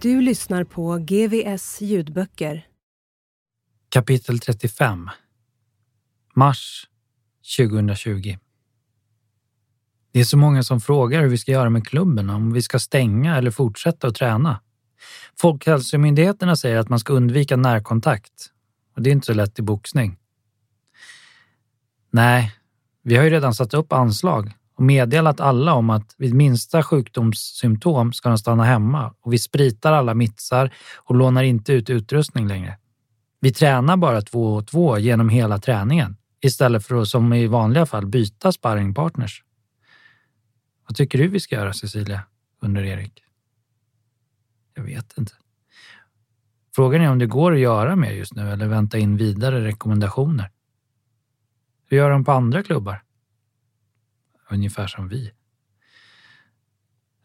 Du lyssnar på GVS ljudböcker. Kapitel 35 Mars 2020 Det är så många som frågar hur vi ska göra med klubben, om vi ska stänga eller fortsätta att träna. Folkhälsomyndigheterna säger att man ska undvika närkontakt och det är inte så lätt i boxning. Nej, vi har ju redan satt upp anslag och meddelat alla om att vid minsta sjukdomssymptom ska de stanna hemma och vi spritar alla mittsar och lånar inte ut utrustning längre. Vi tränar bara två och två genom hela träningen istället för att som i vanliga fall byta sparringpartners. Vad tycker du vi ska göra Cecilia? undrar Erik. Jag vet inte. Frågan är om det går att göra mer just nu eller vänta in vidare rekommendationer. Hur gör de på andra klubbar? Ungefär som vi.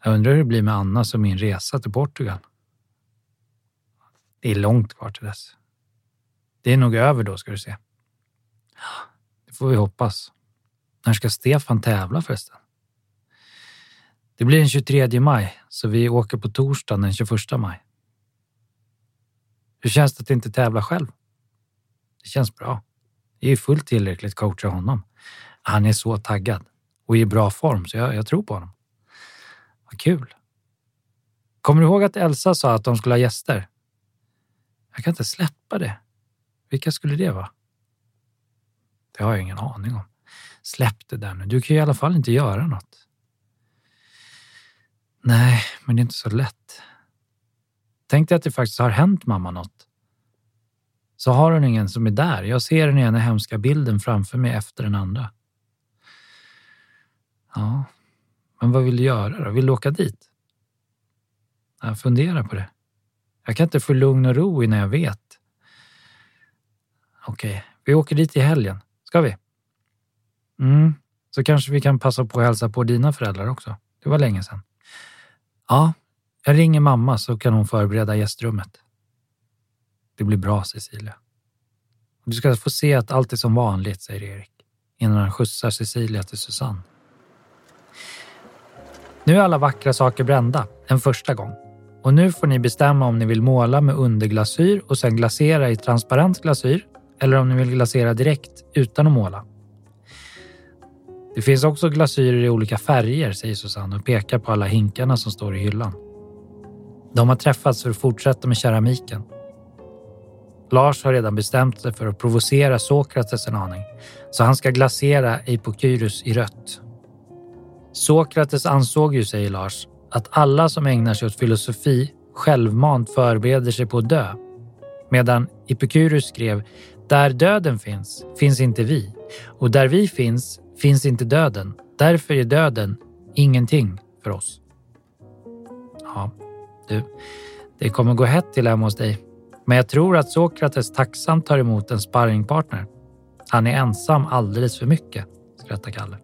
Jag undrar hur det blir med Annas och min resa till Portugal. Det är långt kvar till dess. Det är nog över då, ska du se. Det får vi hoppas. När ska Stefan tävla förresten? Det blir den 23 maj, så vi åker på torsdagen den 21 maj. Hur känns det att inte tävla själv? Det känns bra. Det är fullt tillräckligt coacha honom. Han är så taggad och i bra form, så jag, jag tror på honom. Vad kul. Kommer du ihåg att Elsa sa att de skulle ha gäster? Jag kan inte släppa det. Vilka skulle det vara? Det har jag ingen aning om. Släpp det där nu. Du kan ju i alla fall inte göra något. Nej, men det är inte så lätt. Tänk dig att det faktiskt har hänt mamma något. Så har hon ingen som är där. Jag ser den ena hemska bilden framför mig efter den andra. Ja, men vad vill du göra då? Vill du åka dit? Jag funderar på det. Jag kan inte få lugn och ro innan jag vet. Okej, vi åker dit i helgen. Ska vi? Mm, så kanske vi kan passa på att hälsa på dina föräldrar också. Det var länge sedan. Ja, jag ringer mamma så kan hon förbereda gästrummet. Det blir bra, Cecilia. Du ska få se att allt är som vanligt, säger Erik innan han skjutsar Cecilia till Susanne. Nu är alla vackra saker brända, en första gång. Och nu får ni bestämma om ni vill måla med underglasyr och sen glasera i transparent glasyr eller om ni vill glasera direkt utan att måla. Det finns också glasyrer i olika färger, säger Susanne och pekar på alla hinkarna som står i hyllan. De har träffats för att fortsätta med keramiken. Lars har redan bestämt sig för att provocera Sokrates en aning, så han ska glasera Epokyrus i rött Sokrates ansåg ju, säger Lars, att alla som ägnar sig åt filosofi självmant förbereder sig på att dö. Medan Epikurus skrev “Där döden finns, finns inte vi. Och där vi finns, finns inte döden. Därför är döden ingenting för oss.” Ja, du, det kommer gå hett till hemma hos dig. Men jag tror att Sokrates tacksamt tar emot en sparringpartner. Han är ensam alldeles för mycket, skrattar Kalle.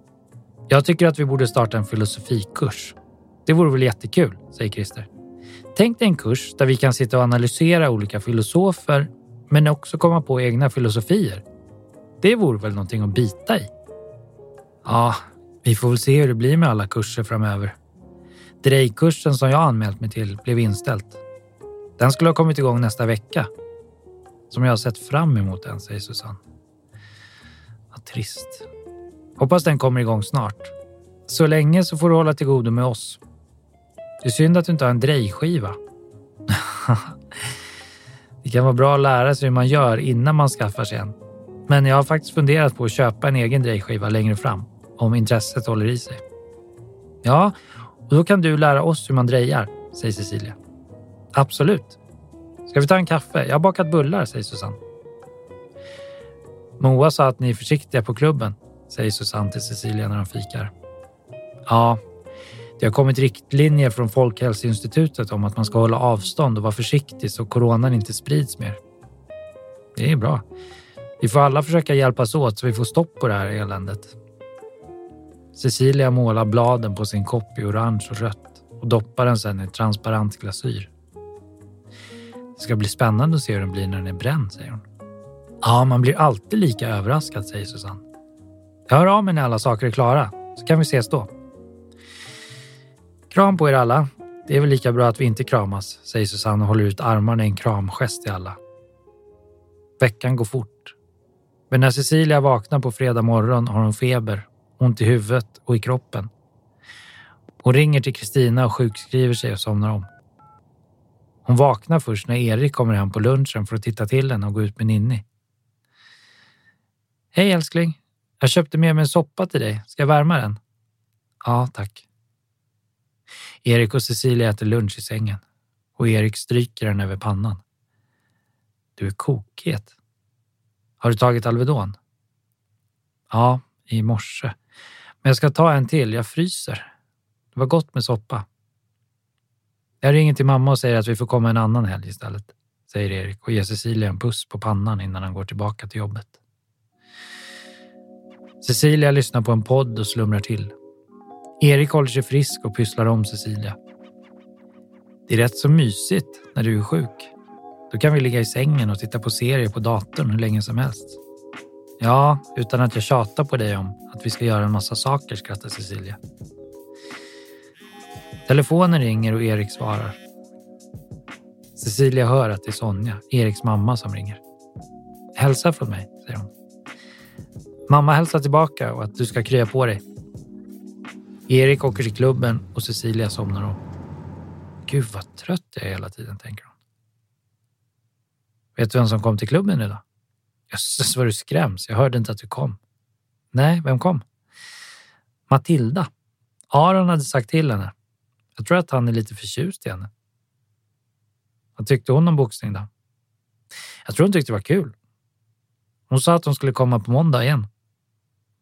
Jag tycker att vi borde starta en filosofikurs. Det vore väl jättekul, säger Christer. Tänk dig en kurs där vi kan sitta och analysera olika filosofer men också komma på egna filosofier. Det vore väl någonting att bita i? Ja, vi får väl se hur det blir med alla kurser framöver. Drejkursen som jag anmält mig till blev inställd. Den skulle ha kommit igång nästa vecka. som jag har sett fram emot den, säger Susanne. Vad trist. Hoppas den kommer igång snart. Så länge så får du hålla till godo med oss. Det är synd att du inte har en drejskiva. det kan vara bra att lära sig hur man gör innan man skaffar sig en. Men jag har faktiskt funderat på att köpa en egen drejskiva längre fram, om intresset håller i sig. Ja, och då kan du lära oss hur man drejar, säger Cecilia. Absolut. Ska vi ta en kaffe? Jag har bakat bullar, säger Susanne. Moa sa att ni är försiktiga på klubben, säger Susanne till Cecilia när de fikar. Ja, det har kommit riktlinjer från Folkhälsoinstitutet om att man ska hålla avstånd och vara försiktig så coronan inte sprids mer. Det är bra. Vi får alla försöka hjälpas åt så vi får stopp på det här eländet. Cecilia målar bladen på sin kopp i orange och rött och doppar den sedan i transparent glasyr. Det ska bli spännande att se hur den blir när den är bränd, säger hon. Ja, man blir alltid lika överraskad, säger Susanne. Jag hör av mig när alla saker är klara, så kan vi ses då. Kram på er alla. Det är väl lika bra att vi inte kramas, säger Susanne och håller ut armarna i en kramgest till alla. Veckan går fort. Men när Cecilia vaknar på fredag morgon har hon feber, ont i huvudet och i kroppen. Hon ringer till Kristina och sjukskriver sig och somnar om. Hon vaknar först när Erik kommer hem på lunchen för att titta till henne och gå ut med Ninni. Hej älskling. Jag köpte med mig en soppa till dig. Ska jag värma den? Ja, tack. Erik och Cecilia äter lunch i sängen och Erik stryker den över pannan. Du är kokhet. Har du tagit Alvedon? Ja, i morse. Men jag ska ta en till. Jag fryser. Det var gott med soppa. Jag ringer till mamma och säger att vi får komma en annan helg istället, säger Erik och ger Cecilia en puss på pannan innan han går tillbaka till jobbet. Cecilia lyssnar på en podd och slumrar till. Erik håller sig frisk och pysslar om Cecilia. Det är rätt så mysigt när du är sjuk. Då kan vi ligga i sängen och titta på serier på datorn hur länge som helst. Ja, utan att jag tjatar på dig om att vi ska göra en massa saker, skrattar Cecilia. Telefonen ringer och Erik svarar. Cecilia hör att det är Sonja, Eriks mamma, som ringer. Hälsa från mig. Mamma hälsar tillbaka och att du ska krya på dig. Erik åker till klubben och Cecilia somnar om. Gud vad trött jag är hela tiden, tänker hon. Vet du vem som kom till klubben idag? Jösses vad du skräms. Jag hörde inte att du kom. Nej, vem kom? Matilda. Aron hade sagt till henne. Jag tror att han är lite förtjust i henne. Vad tyckte hon om boxning då? Jag tror hon tyckte det var kul. Hon sa att hon skulle komma på måndag igen.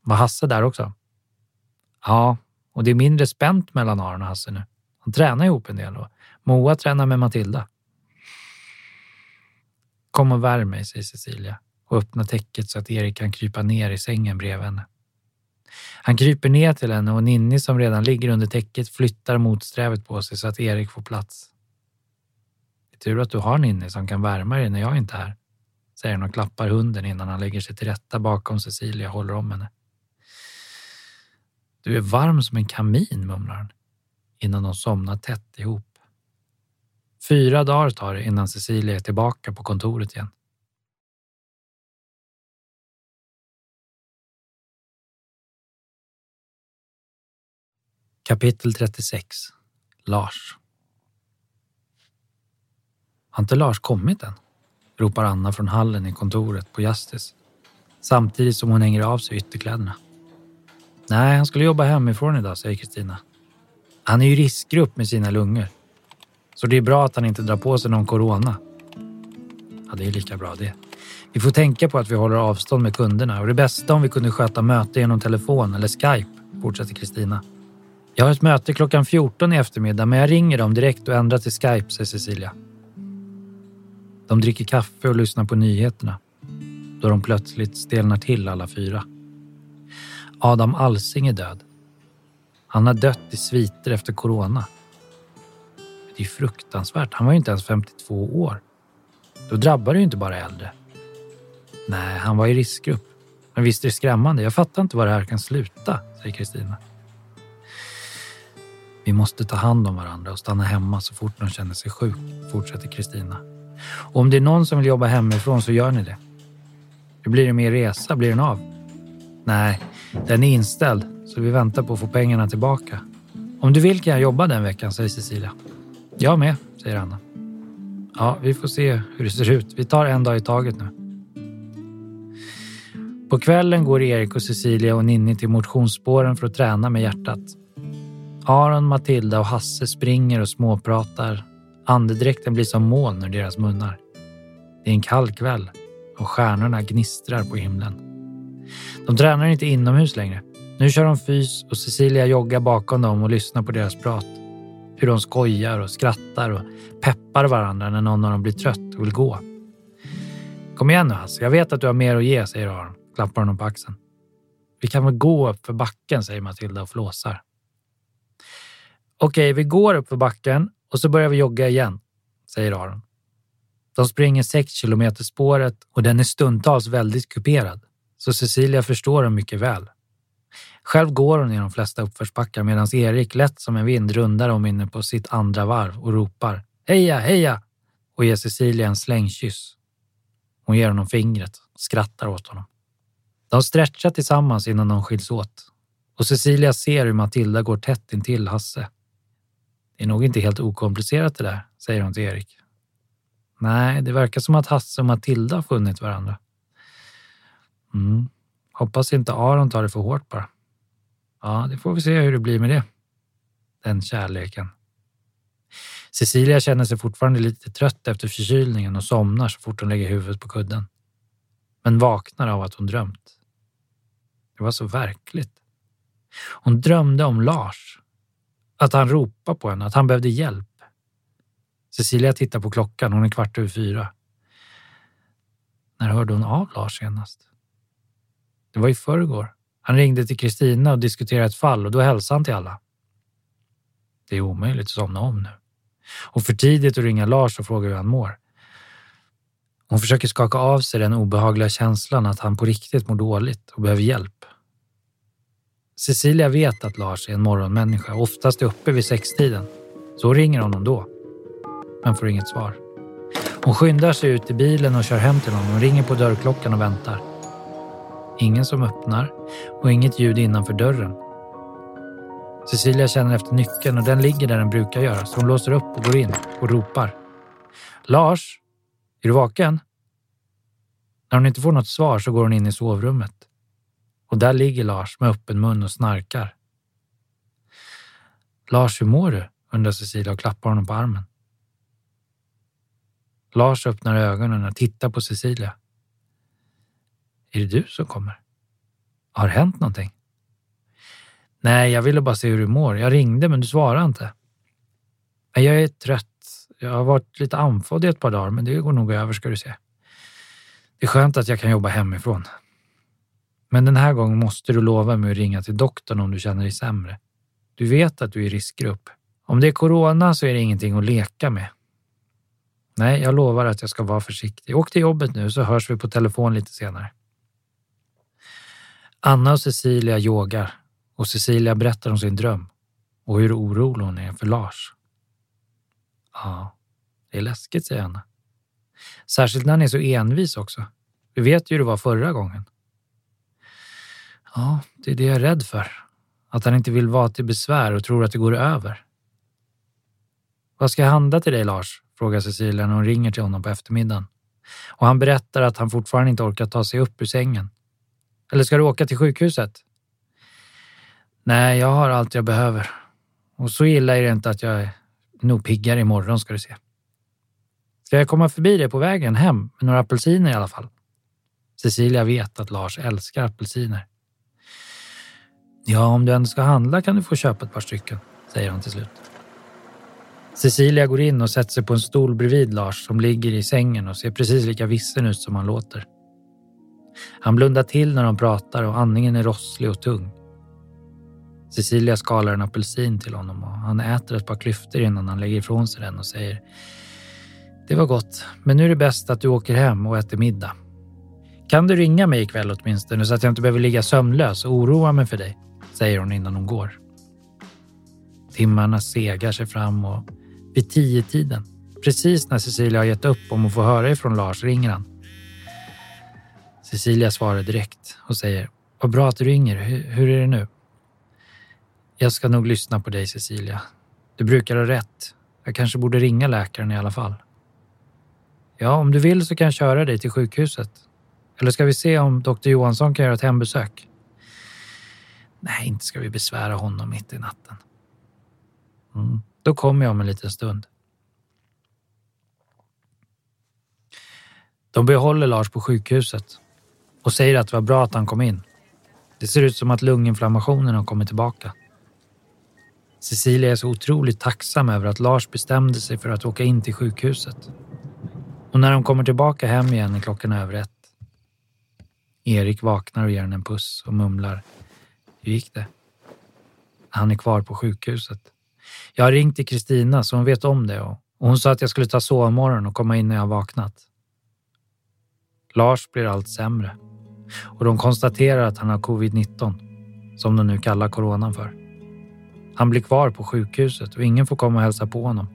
Var Hasse där också? Ja, och det är mindre spänt mellan Aron och Hasse nu. De tränar ihop en del och Moa tränar med Matilda. Kom och värm mig, säger Cecilia och öppnar täcket så att Erik kan krypa ner i sängen bredvid henne. Han kryper ner till henne och Ninni som redan ligger under täcket flyttar motsträvet på sig så att Erik får plats. Det är tur att du har Ninni som kan värma dig när jag inte är här, säger hon och klappar hunden innan han lägger sig till rätta bakom Cecilia och håller om henne. Du är varm som en kamin, mumlar han innan de somnar tätt ihop. Fyra dagar tar det innan Cecilia är tillbaka på kontoret igen. Kapitel 36 Lars Har inte Lars kommit än? ropar Anna från hallen i kontoret på Justice samtidigt som hon hänger av sig ytterkläderna. Nej, han skulle jobba hemifrån idag, säger Kristina. Han är ju riskgrupp med sina lungor. Så det är bra att han inte drar på sig någon corona. Ja, det är lika bra det. Vi får tänka på att vi håller avstånd med kunderna och det bästa om vi kunde sköta möte genom telefon eller Skype, fortsätter Kristina. Jag har ett möte klockan 14 i eftermiddag men jag ringer dem direkt och ändrar till Skype, säger Cecilia. De dricker kaffe och lyssnar på nyheterna då de plötsligt stelnar till alla fyra. Adam Alsing är död. Han har dött i sviter efter corona. Det är fruktansvärt. Han var ju inte ens 52 år. Då drabbar det ju inte bara äldre. Nej, han var i riskgrupp. Men visst är det skrämmande. Jag fattar inte var det här kan sluta, säger Kristina. Vi måste ta hand om varandra och stanna hemma så fort någon känner sig sjuk, fortsätter Kristina. Om det är någon som vill jobba hemifrån så gör ni det. Hur blir det med er resa? Blir den av? Nej, den är inställd så vi väntar på att få pengarna tillbaka. Om du vill kan jag jobba den veckan, säger Cecilia. Jag med, säger Anna. Ja, vi får se hur det ser ut. Vi tar en dag i taget nu. På kvällen går Erik och Cecilia och Ninni till motionsspåren för att träna med hjärtat. Aron, Matilda och Hasse springer och småpratar. Andedräkten blir som moln ur deras munnar. Det är en kall kväll och stjärnorna gnistrar på himlen. De tränar inte inomhus längre. Nu kör de fys och Cecilia joggar bakom dem och lyssnar på deras prat. Hur de skojar och skrattar och peppar varandra när någon av dem blir trött och vill gå. Kom igen nu Hasse, jag vet att du har mer att ge, säger Aron. Klappar honom på axeln. Vi kan väl gå upp för backen, säger Matilda och flåsar. Okej, vi går upp för backen och så börjar vi jogga igen, säger Aron. De springer sex kilometer spåret och den är stundtals väldigt kuperad, så Cecilia förstår dem mycket väl. Själv går hon i de flesta uppförsbackar medan Erik lätt som en vind rundar om inne på sitt andra varv och ropar Heja, heja! och ger Cecilia en slängkyss. Hon ger honom fingret och skrattar åt honom. De stretchar tillsammans innan de skiljs åt och Cecilia ser hur Matilda går tätt intill Hasse. Det är nog inte helt okomplicerat det där, säger hon till Erik. Nej, det verkar som att Hasse och Matilda har funnit varandra. Mm. Hoppas inte Aron tar det för hårt bara. Ja, det får vi se hur det blir med det. Den kärleken. Cecilia känner sig fortfarande lite trött efter förkylningen och somnar så fort hon lägger huvudet på kudden. Men vaknar av att hon drömt. Det var så verkligt. Hon drömde om Lars. Att han ropade på henne, att han behövde hjälp. Cecilia tittar på klockan, hon är kvart över fyra. När hörde hon av Lars senast? Det var i förrgår. Han ringde till Kristina och diskuterade ett fall och då hälsade han till alla. Det är omöjligt att somna om nu. Och för tidigt att ringa Lars och fråga hur han mår. Hon försöker skaka av sig den obehagliga känslan att han på riktigt mår dåligt och behöver hjälp. Cecilia vet att Lars är en morgonmänniska oftast är uppe vid sextiden. Så hon ringer honom då. Men får inget svar. Hon skyndar sig ut i bilen och kör hem till honom Hon ringer på dörrklockan och väntar. Ingen som öppnar och inget ljud innanför dörren. Cecilia känner efter nyckeln och den ligger där den brukar göra så hon låser upp och går in och ropar. Lars, är du vaken? När hon inte får något svar så går hon in i sovrummet. Och där ligger Lars med öppen mun och snarkar. Lars, hur mår du? undrar Cecilia och klappar honom på armen. Lars öppnar ögonen och tittar på Cecilia. Är det du som kommer? Har hänt någonting? Nej, jag ville bara se hur du mår. Jag ringde, men du svarade inte. jag är trött. Jag har varit lite andfådd i ett par dagar, men det går nog över ska du se. Det är skönt att jag kan jobba hemifrån. Men den här gången måste du lova mig att ringa till doktorn om du känner dig sämre. Du vet att du är i riskgrupp. Om det är corona så är det ingenting att leka med. Nej, jag lovar att jag ska vara försiktig. Åk till jobbet nu så hörs vi på telefon lite senare. Anna och Cecilia yogar och Cecilia berättar om sin dröm och hur orolig hon är för Lars. Ja, det är läskigt, säger Anna. Särskilt när han är så envis också. Vi vet ju hur det var förra gången. Ja, det är det jag är rädd för. Att han inte vill vara till besvär och tror att det går över. Vad ska jag handla till dig, Lars? frågar Cecilia när hon ringer till honom på eftermiddagen. Och han berättar att han fortfarande inte orkar ta sig upp ur sängen. Eller ska du åka till sjukhuset? Nej, jag har allt jag behöver. Och så illa är det inte att jag är nog piggare imorgon ska du se. Ska jag komma förbi dig på vägen hem med några apelsiner i alla fall? Cecilia vet att Lars älskar apelsiner. Ja, om du ändå ska handla kan du få köpa ett par stycken, säger han till slut. Cecilia går in och sätter sig på en stol bredvid Lars som ligger i sängen och ser precis lika vissen ut som han låter. Han blundar till när de pratar och andningen är rosslig och tung. Cecilia skalar en apelsin till honom och han äter ett par klyftor innan han lägger ifrån sig den och säger Det var gott, men nu är det bäst att du åker hem och äter middag. Kan du ringa mig ikväll åtminstone så att jag inte behöver ligga sömnlös och oroa mig för dig, säger hon innan hon går. Timmarna segar sig fram och vid tio tiden, precis när Cecilia har gett upp om att få höra ifrån Lars, ringer han. Cecilia svarar direkt och säger Vad bra att du ringer. Hur, hur är det nu? Jag ska nog lyssna på dig Cecilia. Du brukar ha rätt. Jag kanske borde ringa läkaren i alla fall. Ja, om du vill så kan jag köra dig till sjukhuset. Eller ska vi se om doktor Johansson kan göra ett hembesök? Nej, inte ska vi besvära honom mitt i natten. Mm, då kommer jag om en liten stund. De behåller Lars på sjukhuset och säger att det var bra att han kom in. Det ser ut som att lunginflammationen har kommit tillbaka. Cecilia är så otroligt tacksam över att Lars bestämde sig för att åka in till sjukhuset. Och när de kommer tillbaka hem igen är klockan över ett. Erik vaknar och ger henne en puss och mumlar. Hur gick det? Han är kvar på sjukhuset. Jag har ringt till Kristina så hon vet om det och hon sa att jag skulle ta sovmorgon och komma in när jag vaknat. Lars blir allt sämre och de konstaterar att han har covid-19, som de nu kallar coronan för. Han blir kvar på sjukhuset och ingen får komma och hälsa på honom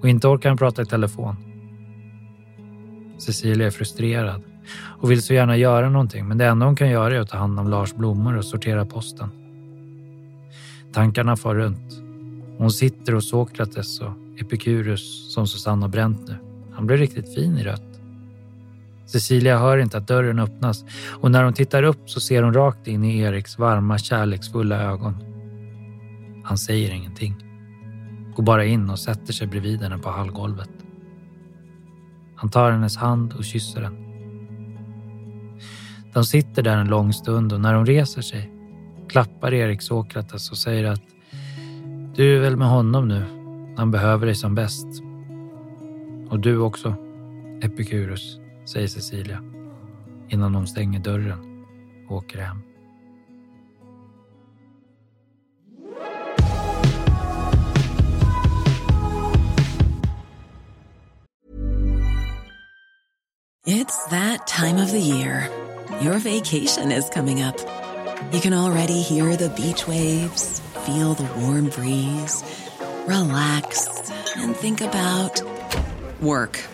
och inte orkar han prata i telefon. Cecilia är frustrerad och vill så gärna göra någonting men det enda hon kan göra är att ta hand om Lars blommor och sortera posten. Tankarna far runt. Hon sitter hos Sokrates och Epikurus som Susanne har bränt nu. Han blir riktigt fin i rött. Cecilia hör inte att dörren öppnas och när hon tittar upp så ser hon rakt in i Eriks varma, kärleksfulla ögon. Han säger ingenting. Går bara in och sätter sig bredvid henne på hallgolvet. Han tar hennes hand och kysser den. De sitter där en lång stund och när hon reser sig klappar Erik Sokrates och säger att du är väl med honom nu. Han behöver dig som bäst. Och du också, Epikurus säger Cecilia innan de stänger dörren och åker hem. It's that time of the year. Your vacation is coming up. You can already hear the beach waves, feel the warm breeze, relax and think about work.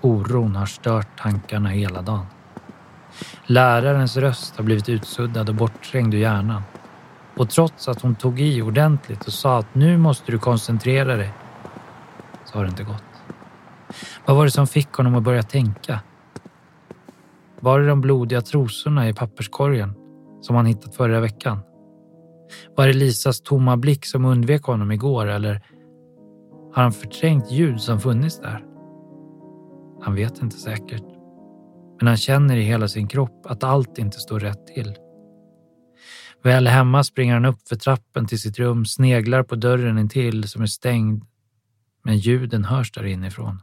Oron har stört tankarna hela dagen. Lärarens röst har blivit utsuddad och bortträngd ur hjärnan. Och trots att hon tog i ordentligt och sa att nu måste du koncentrera dig, så har det inte gått. Vad var det som fick honom att börja tänka? Var det de blodiga trosorna i papperskorgen som han hittat förra veckan? Var det Lisas tomma blick som undvek honom igår eller har han förträngt ljud som funnits där? Han vet inte säkert. Men han känner i hela sin kropp att allt inte står rätt till. Väl hemma springer han upp för trappen till sitt rum, sneglar på dörren intill som är stängd. Men ljuden hörs där inifrån.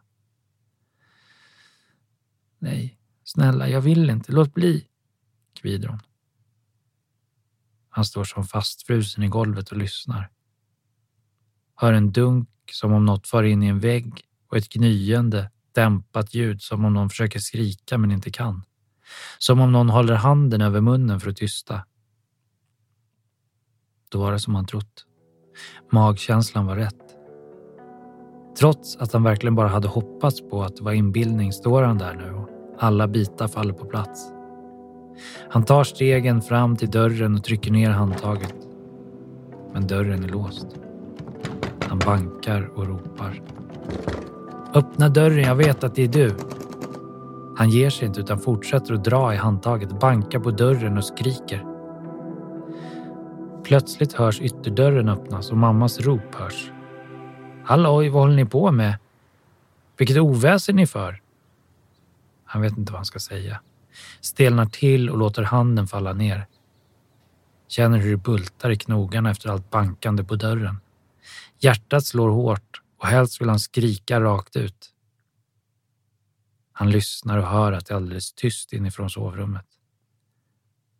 Nej, snälla, jag vill inte. Låt bli, kvider hon. Han står som fastfrusen i golvet och lyssnar. Hör en dunk som om något far in i en vägg och ett gnyende dämpat ljud som om någon försöker skrika men inte kan. Som om någon håller handen över munnen för att tysta. Då var det som han trott. Magkänslan var rätt. Trots att han verkligen bara hade hoppats på att det var inbildning står han där nu och alla bitar faller på plats. Han tar stegen fram till dörren och trycker ner handtaget. Men dörren är låst. Han bankar och ropar. Öppna dörren, jag vet att det är du. Han ger sig inte utan fortsätter att dra i handtaget, bankar på dörren och skriker. Plötsligt hörs ytterdörren öppnas och mammas rop hörs. Halloj, vad håller ni på med? Vilket oväsen ni för. Han vet inte vad han ska säga. Stelnar till och låter handen falla ner. Känner hur det bultar i knogarna efter allt bankande på dörren. Hjärtat slår hårt och helst vill han skrika rakt ut. Han lyssnar och hör att det är alldeles tyst inifrån sovrummet.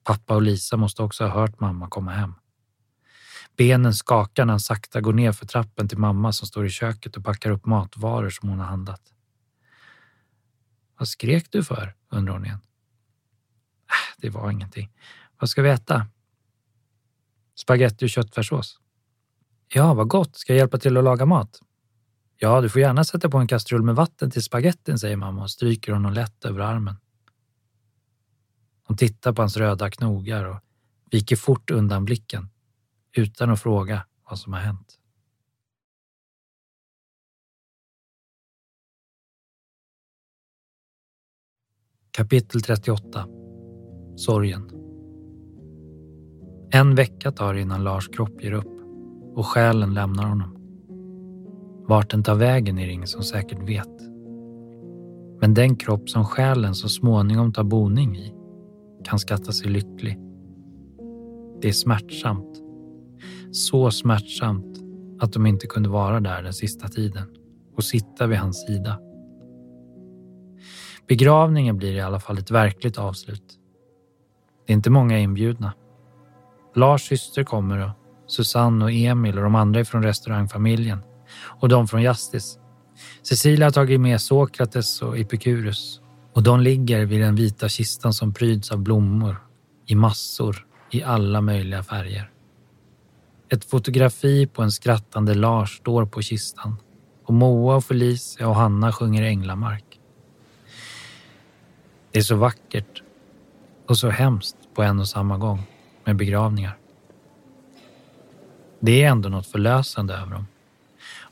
Pappa och Lisa måste också ha hört mamma komma hem. Benen skakar när han sakta går ner för trappen till mamma som står i köket och packar upp matvaror som hon har handlat. Vad skrek du för? undrar hon igen. Äh, det var ingenting. Vad ska vi äta? Spagetti och köttfärssås. Ja, vad gott. Ska jag hjälpa till att laga mat? Ja, du får gärna sätta på en kastrull med vatten till spagettin, säger mamma och stryker honom lätt över armen. Hon tittar på hans röda knogar och viker fort undan blicken utan att fråga vad som har hänt. Kapitel 38 Sorgen En vecka tar det innan Lars kropp ger upp och själen lämnar honom. Vart den tar vägen är det ingen som säkert vet. Men den kropp som själen så småningom tar boning i kan skatta sig lycklig. Det är smärtsamt. Så smärtsamt att de inte kunde vara där den sista tiden och sitta vid hans sida. Begravningen blir i alla fall ett verkligt avslut. Det är inte många inbjudna. Lars syster kommer och Susanne och Emil och de andra från restaurangfamiljen och de från Justice. Cecilia har tagit med Sokrates och Epikurus och de ligger vid den vita kistan som pryds av blommor i massor i alla möjliga färger. Ett fotografi på en skrattande Lars står på kistan och Moa och Felicia och Hanna sjunger Änglamark. Det är så vackert och så hemskt på en och samma gång med begravningar. Det är ändå något förlösande över dem.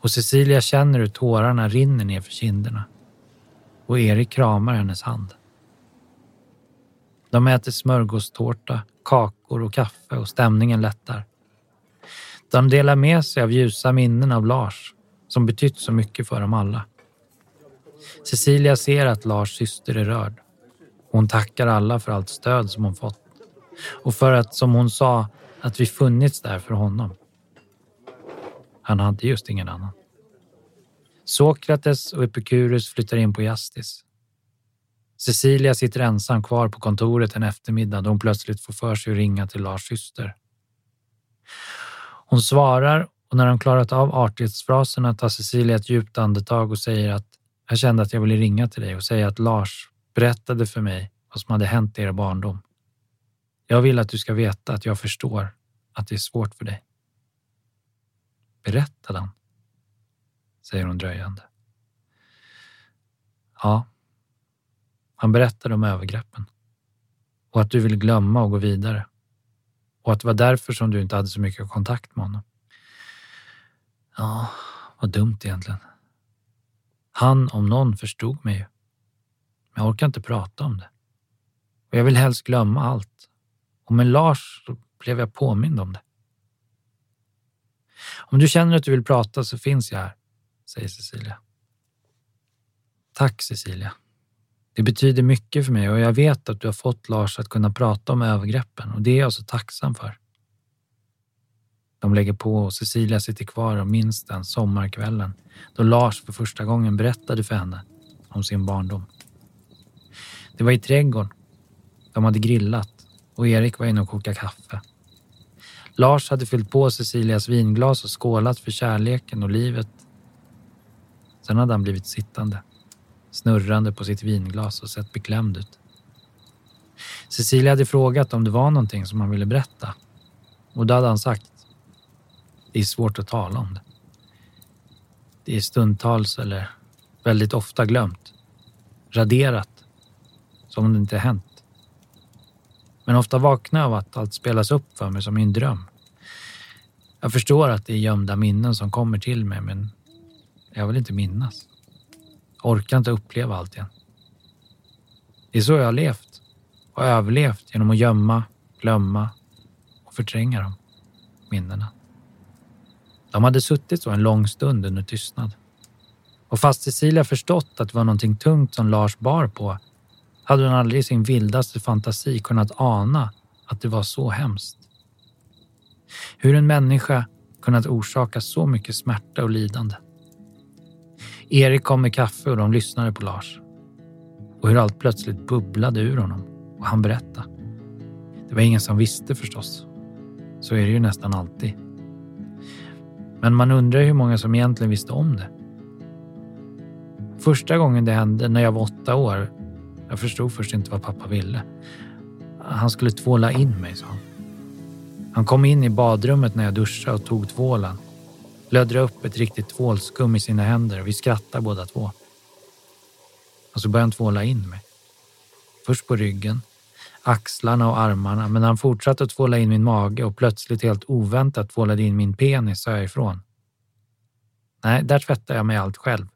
Och Cecilia känner hur tårarna rinner ner för kinderna. Och Erik kramar hennes hand. De äter smörgåstårta, kakor och kaffe och stämningen lättar. De delar med sig av ljusa minnen av Lars som betytt så mycket för dem alla. Cecilia ser att Lars syster är rörd. Hon tackar alla för allt stöd som hon fått och för att, som hon sa, att vi funnits där för honom. Han hade just ingen annan. Sokrates och Epikurus flyttar in på Jastis. Cecilia sitter ensam kvar på kontoret en eftermiddag då hon plötsligt får för sig att ringa till Lars syster. Hon svarar och när hon klarat av artighetsfraserna tar Cecilia ett djupt andetag och säger att jag kände att jag ville ringa till dig och säga att Lars berättade för mig vad som hade hänt i er barndom. Jag vill att du ska veta att jag förstår att det är svårt för dig. Berättade han? Säger hon dröjande. Ja, han berättade om övergreppen och att du ville glömma och gå vidare och att det var därför som du inte hade så mycket kontakt med honom. Ja, vad dumt egentligen. Han om någon förstod mig ju. Men jag orkar inte prata om det. Och jag vill helst glömma allt. Och med Lars så blev jag påmind om det. Om du känner att du vill prata så finns jag här, säger Cecilia. Tack Cecilia. Det betyder mycket för mig och jag vet att du har fått Lars att kunna prata om övergreppen och det är jag så tacksam för. De lägger på och Cecilia sitter kvar och minns den sommarkvällen då Lars för första gången berättade för henne om sin barndom. Det var i trädgården. De hade grillat och Erik var inne och kokade kaffe. Lars hade fyllt på Cecilias vinglas och skålat för kärleken och livet. Sen hade han blivit sittande, snurrande på sitt vinglas och sett beklämd ut. Cecilia hade frågat om det var någonting som han ville berätta. Och då hade han sagt, det är svårt att tala om det. Det är stundtals eller väldigt ofta glömt. Raderat. Som om det inte hänt. Men ofta vaknar jag av att allt spelas upp för mig som i en dröm. Jag förstår att det är gömda minnen som kommer till mig, men Jag vill inte minnas. Jag Orkar inte uppleva allt igen. Det är så jag har levt och överlevt genom att gömma, glömma och förtränga dem, minnena. De hade suttit så en lång stund under tystnad. Och fast Cecilia förstått att det var någonting tungt som Lars bar på hade hon aldrig i sin vildaste fantasi kunnat ana att det var så hemskt. Hur en människa kunnat orsaka så mycket smärta och lidande. Erik kom med kaffe och de lyssnade på Lars. Och hur allt plötsligt bubblade ur honom och han berättade. Det var ingen som visste förstås. Så är det ju nästan alltid. Men man undrar hur många som egentligen visste om det. Första gången det hände, när jag var åtta år, jag förstod först inte vad pappa ville. Han skulle tvåla in mig, sa han. Han kom in i badrummet när jag duschade och tog tvålen. Lödde upp ett riktigt tvålskum i sina händer och vi skrattade båda två. Och så började han tvåla in mig. Först på ryggen, axlarna och armarna, men han fortsatte att tvåla in min mage och plötsligt helt oväntat tvålade in min penis, sa jag ifrån. Nej, där tvättade jag mig allt själv.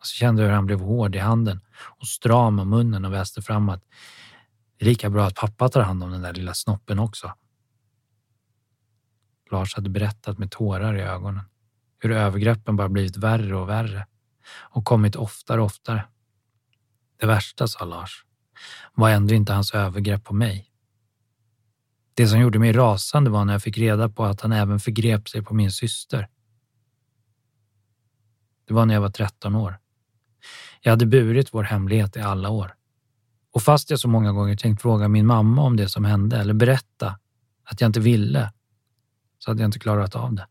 Och så kände jag hur han blev hård i handen och stram munnen och väste fram att det är lika bra att pappa tar hand om den där lilla snoppen också. Lars hade berättat med tårar i ögonen hur övergreppen bara blivit värre och värre och kommit oftare och oftare. Det värsta, sa Lars, var ändå inte hans övergrepp på mig. Det som gjorde mig rasande var när jag fick reda på att han även förgrep sig på min syster. Det var när jag var 13 år. Jag hade burit vår hemlighet i alla år. Och fast jag så många gånger tänkt fråga min mamma om det som hände eller berätta att jag inte ville, så hade jag inte klarat av det.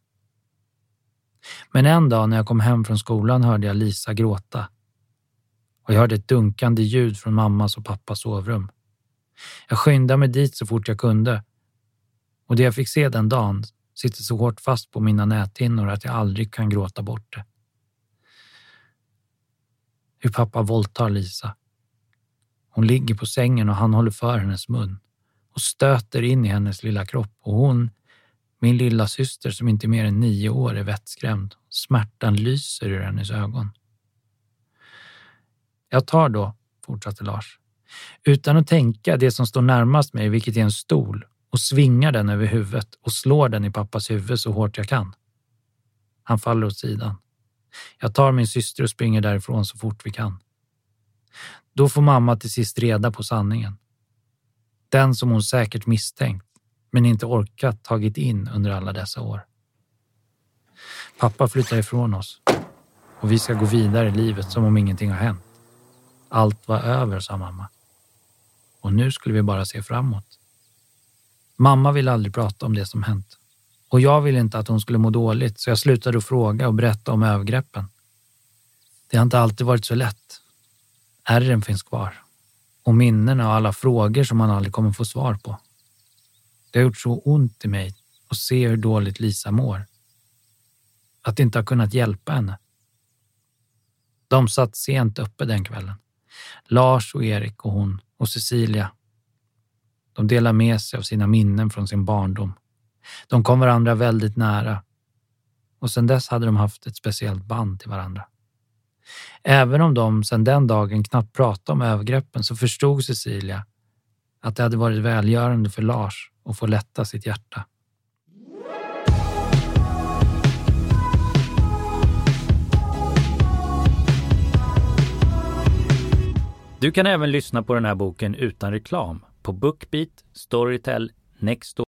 Men en dag när jag kom hem från skolan hörde jag Lisa gråta. Och jag hörde ett dunkande ljud från mammas och pappas sovrum. Jag skyndade mig dit så fort jag kunde. Och det jag fick se den dagen sitter så hårt fast på mina näthinnor att jag aldrig kan gråta bort det. Hur pappa våldtar Lisa. Hon ligger på sängen och han håller för hennes mun och stöter in i hennes lilla kropp och hon min lilla syster som inte är mer än nio år är vettskrämd. Smärtan lyser ur hennes ögon. Jag tar då, fortsatte Lars, utan att tänka det som står närmast mig, vilket är en stol, och svingar den över huvudet och slår den i pappas huvud så hårt jag kan. Han faller åt sidan. Jag tar min syster och springer därifrån så fort vi kan. Då får mamma till sist reda på sanningen. Den som hon säkert misstänkt men inte orkat tagit in under alla dessa år. Pappa flyttar ifrån oss och vi ska gå vidare i livet som om ingenting har hänt. Allt var över, sa mamma. Och nu skulle vi bara se framåt. Mamma ville aldrig prata om det som hänt och jag ville inte att hon skulle må dåligt så jag slutade att fråga och berätta om övergreppen. Det har inte alltid varit så lätt. Ärren finns kvar och minnena och alla frågor som man aldrig kommer få svar på. Det har gjort så ont i mig att se hur dåligt Lisa mår. Att inte ha kunnat hjälpa henne. De satt sent uppe den kvällen. Lars och Erik och hon och Cecilia. De delar med sig av sina minnen från sin barndom. De kom varandra väldigt nära och sedan dess hade de haft ett speciellt band till varandra. Även om de sedan den dagen knappt pratade om övergreppen så förstod Cecilia att det hade varit välgörande för Lars att få lätta sitt hjärta. Du kan även lyssna på den här boken utan reklam på Bookbeat, Storytel, Nextdoor